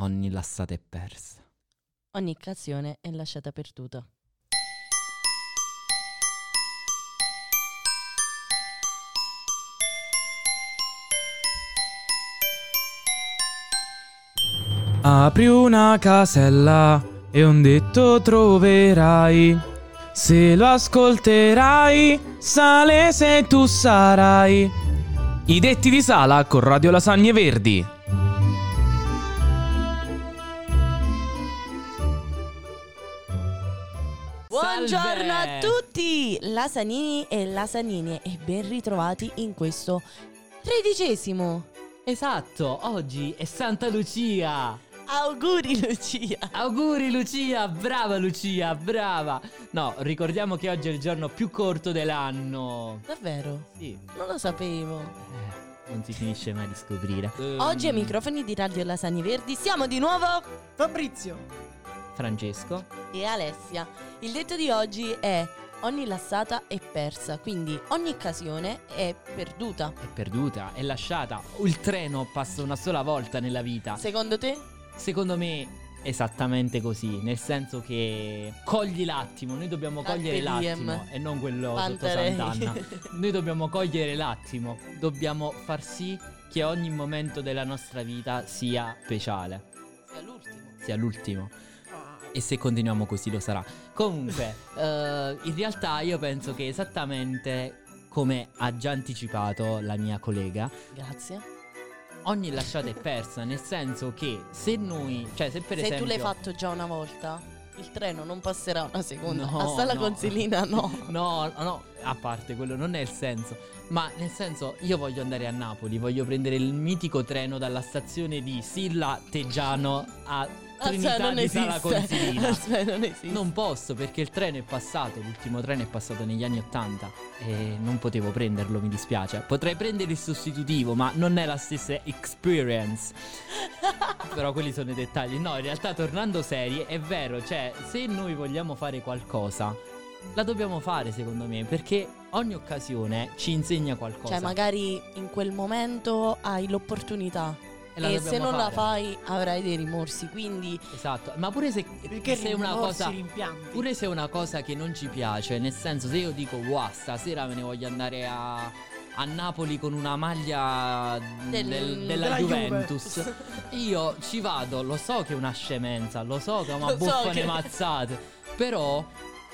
Ogni lassata è persa. Ogni occasione è lasciata perduta. Apri una casella e un detto troverai. Se lo ascolterai, sale se tu sarai. I detti di Sala con Radio Lasagne Verdi. Buongiorno a tutti, Lasanini e Lasanini e ben ritrovati in questo tredicesimo. Esatto, oggi è Santa Lucia. Auguri Lucia! Auguri Lucia, brava Lucia, brava. No, ricordiamo che oggi è il giorno più corto dell'anno. Davvero? Sì, Non lo sapevo. eh, non si finisce mai di scoprire. Oggi ai microfoni di Radio Lasagne Verdi siamo di nuovo Fabrizio. Francesco. e Alessia. Il detto di oggi è ogni lassata è persa, quindi ogni occasione è perduta. È perduta, è lasciata. Il treno passa una sola volta nella vita. Secondo te? Secondo me esattamente così, nel senso che cogli l'attimo, noi dobbiamo cogliere l'attimo e non quello sotto Pantarei. Sant'Anna. Noi dobbiamo cogliere l'attimo, dobbiamo far sì che ogni momento della nostra vita sia speciale, Sia l'ultimo. sia l'ultimo. E se continuiamo così lo sarà. Comunque, eh, in realtà io penso che esattamente come ha già anticipato la mia collega, Grazie. ogni lasciata è persa, nel senso che se noi, cioè se per Se esempio tu l'hai fatto già una volta, il treno non passerà una seconda. No, a Sala no. Consilina no. No, no, a parte quello non è il senso. Ma nel senso, io voglio andare a Napoli, voglio prendere il mitico treno dalla stazione di Silla Teggiano a Trinità Aspetta, non di Sala esiste. Consilina. Aspetta, non esiste. Non posso perché il treno è passato, l'ultimo treno è passato negli anni 80 e non potevo prenderlo, mi dispiace. Potrei prendere il sostitutivo, ma non è la stessa experience. Però quelli sono i dettagli. No, in realtà tornando seri, è vero, cioè, se noi vogliamo fare qualcosa, la dobbiamo fare secondo me, perché ogni occasione ci insegna qualcosa. Cioè, magari in quel momento hai l'opportunità. E la E, se non la fare. fai avrai dei rimorsi. Quindi Esatto, ma pure se, Perché se è una cosa... rimpianti. Pure se è una cosa che non ci piace, nel senso se io dico wow, stasera me ne voglio andare a, a Napoli con una maglia Del- del- della, della Juventus, io ci vado, lo so che è una scemenza, lo so che è una Lo so buffane che- mazzate, però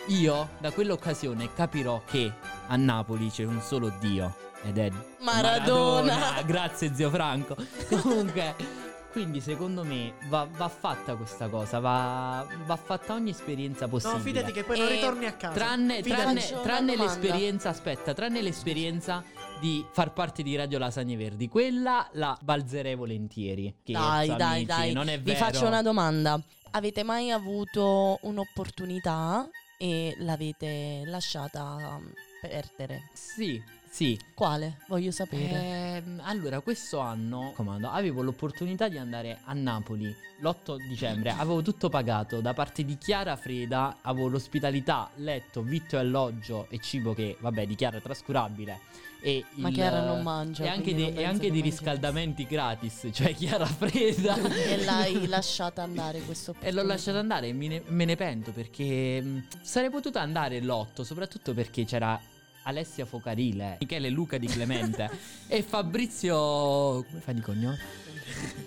io da quell'occasione capirò che a Napoli c'è un solo Dio ed è Maradona. Grazie zio Franco. Comunque... Quindi secondo me va, va fatta questa cosa, va, va fatta ogni esperienza possibile. No, fidati che poi non E ritorni a casa. Tranne, tranne- tranne l'esperienza, aspetta, tranne l'esperienza di far parte di Radio Lasagne Verdi, quella la balzerei volentieri. dai, Scherzo, dai, amici, dai. Non è Vi faccio una domanda. Avete mai avuto un'opportunità e l'avete lasciata um, perdere? Sì, sì. Quale? Voglio sapere. Ehm, allora, questo anno, comando, avevo l'opportunità di andare a Napoli l'8 dicembre. Avevo tutto pagato da parte di Chiara Freda. Avevo l'ospitalità, letto, vitto e alloggio e cibo che, vabbè, di Chiara trascurabile. E Ma il- Chiara non mangia, E anche, quindi de- non e anche che di riscaldamenti gratis. Cioè, Chiara Freda. e l'hai lasciata andare questo E l'ho lasciata andare e me ne, me ne pento perché mh, sarei potuta andare l'8, soprattutto perché c'era Alessia Focarile, Michele Luca di Clemente e Fabrizio... come fai di cognome?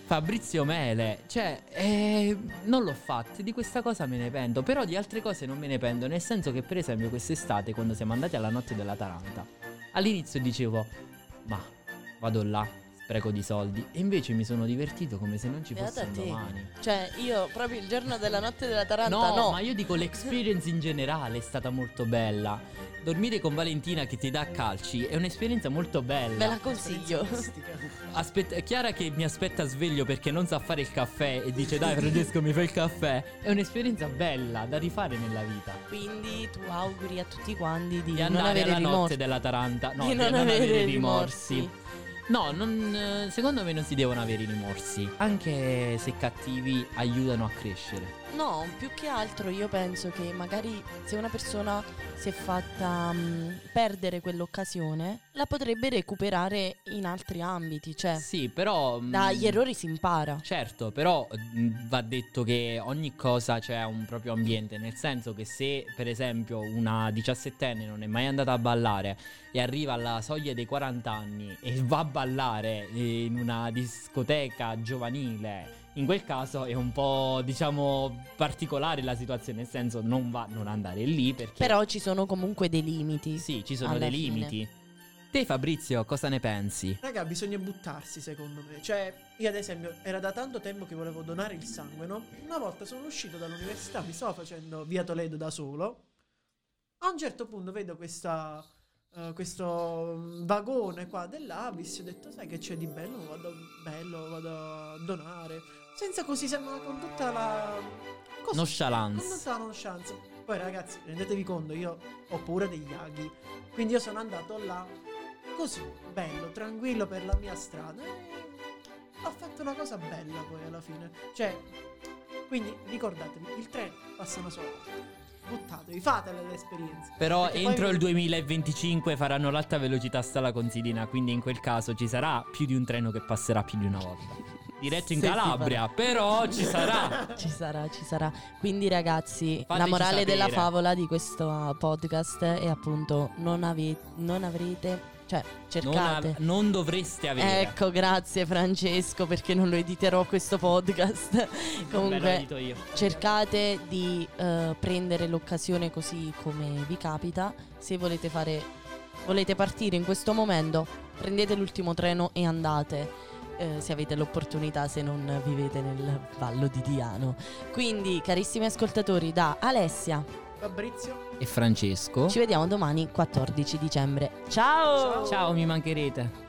Fabrizio Mele, cioè, eh, non l'ho fatto, di questa cosa me ne pento, però di altre cose non me ne pento, nel senso che per esempio quest'estate quando siamo andati alla notte della Taranta, all'inizio dicevo, ma vado là, spreco di soldi, e invece mi sono divertito come se non ci Beata fosse domani. Cioè, io proprio il giorno della notte della Taranta No, no. ma io dico l'experience in generale è stata molto bella. Dormire con Valentina che ti dà calci è un'esperienza molto bella. Ve la consiglio. Aspetta, è Chiara che mi aspetta sveglio perché non sa fare il caffè e dice dai Francesco mi fai il caffè. È un'esperienza bella da rifare nella vita. Quindi tu auguri a tutti quanti di, Di non andare avere alla rimorsi. notte della Taranta. No, di non, avere rimorsi. No, non, eh, secondo me non si devono avere i rimorsi. Anche se cattivi aiutano a crescere. No, più che altro io penso che magari se una persona si è fatta mh, perdere quell'occasione, la potrebbe recuperare in altri ambiti, cioè Sì, però... mm, dagli errori si impara. Certo, però mm, va detto che ogni cosa c'è un proprio ambiente, nel senso che se per esempio una diciassettenne non è mai andata a ballare e arriva alla soglia dei 40 anni e va a ballare in una discoteca giovanile, in quel caso è un po' diciamo particolare la situazione, nel senso non va non andare lì perché Però ci sono comunque dei limiti. sì, ci sono dei fine. limiti. Te Fabrizio, cosa ne pensi? Raga, bisogna buttarsi secondo me. Cioè, io ad esempio, era da tanto tempo che volevo donare il sangue, no? Una volta sono uscito dall'università, mi stavo facendo via Toledo da solo. A un certo punto vedo questa, eh, questo vagone qua dell'Avis. Ho detto, sai che c'è di bello? Vado bello, vado a donare. Senza così, sembra con tutta la. così, Nonchalance. Con tutta la nonchalance. Poi ragazzi, rendetevi conto, io ho paura degli aghi. Quindi io sono andato là così, bello, tranquillo per la mia strada. E ho fatto una cosa bella poi alla fine. Cioè, quindi ricordatevi, il treno passa una sola volta. Buttatevi, fatele le esperienze. Però Perché poi- entro il 2025 faranno l'alta velocità sta la Consilina, quindi in quel caso ci sarà più di un treno che passerà più di una volta. Diretto in Se Calabria, però ci sarà. Ci sarà, ci sarà. Quindi ragazzi, la Fateci morale sapere. della favola di questo podcast è appunto non, ave- non avrete, cioè Non, cercate. av- non dovreste avere. Ecco, grazie Francesco perché non lo editerò questo podcast. Beh, Comunque io. cercate di eh, prendere l'occasione così come vi capita. Se volete fare volete partire in questo momento, prendete l'ultimo treno e andate. eh, se avete l'opportunità, se non vivete nel Vallo di Diano. Quindi, carissimi ascoltatori, da Alessia, Fabrizio? E Francesco. ci vediamo domani 14 dicembre. Ciao! Ciao, mi mancherete.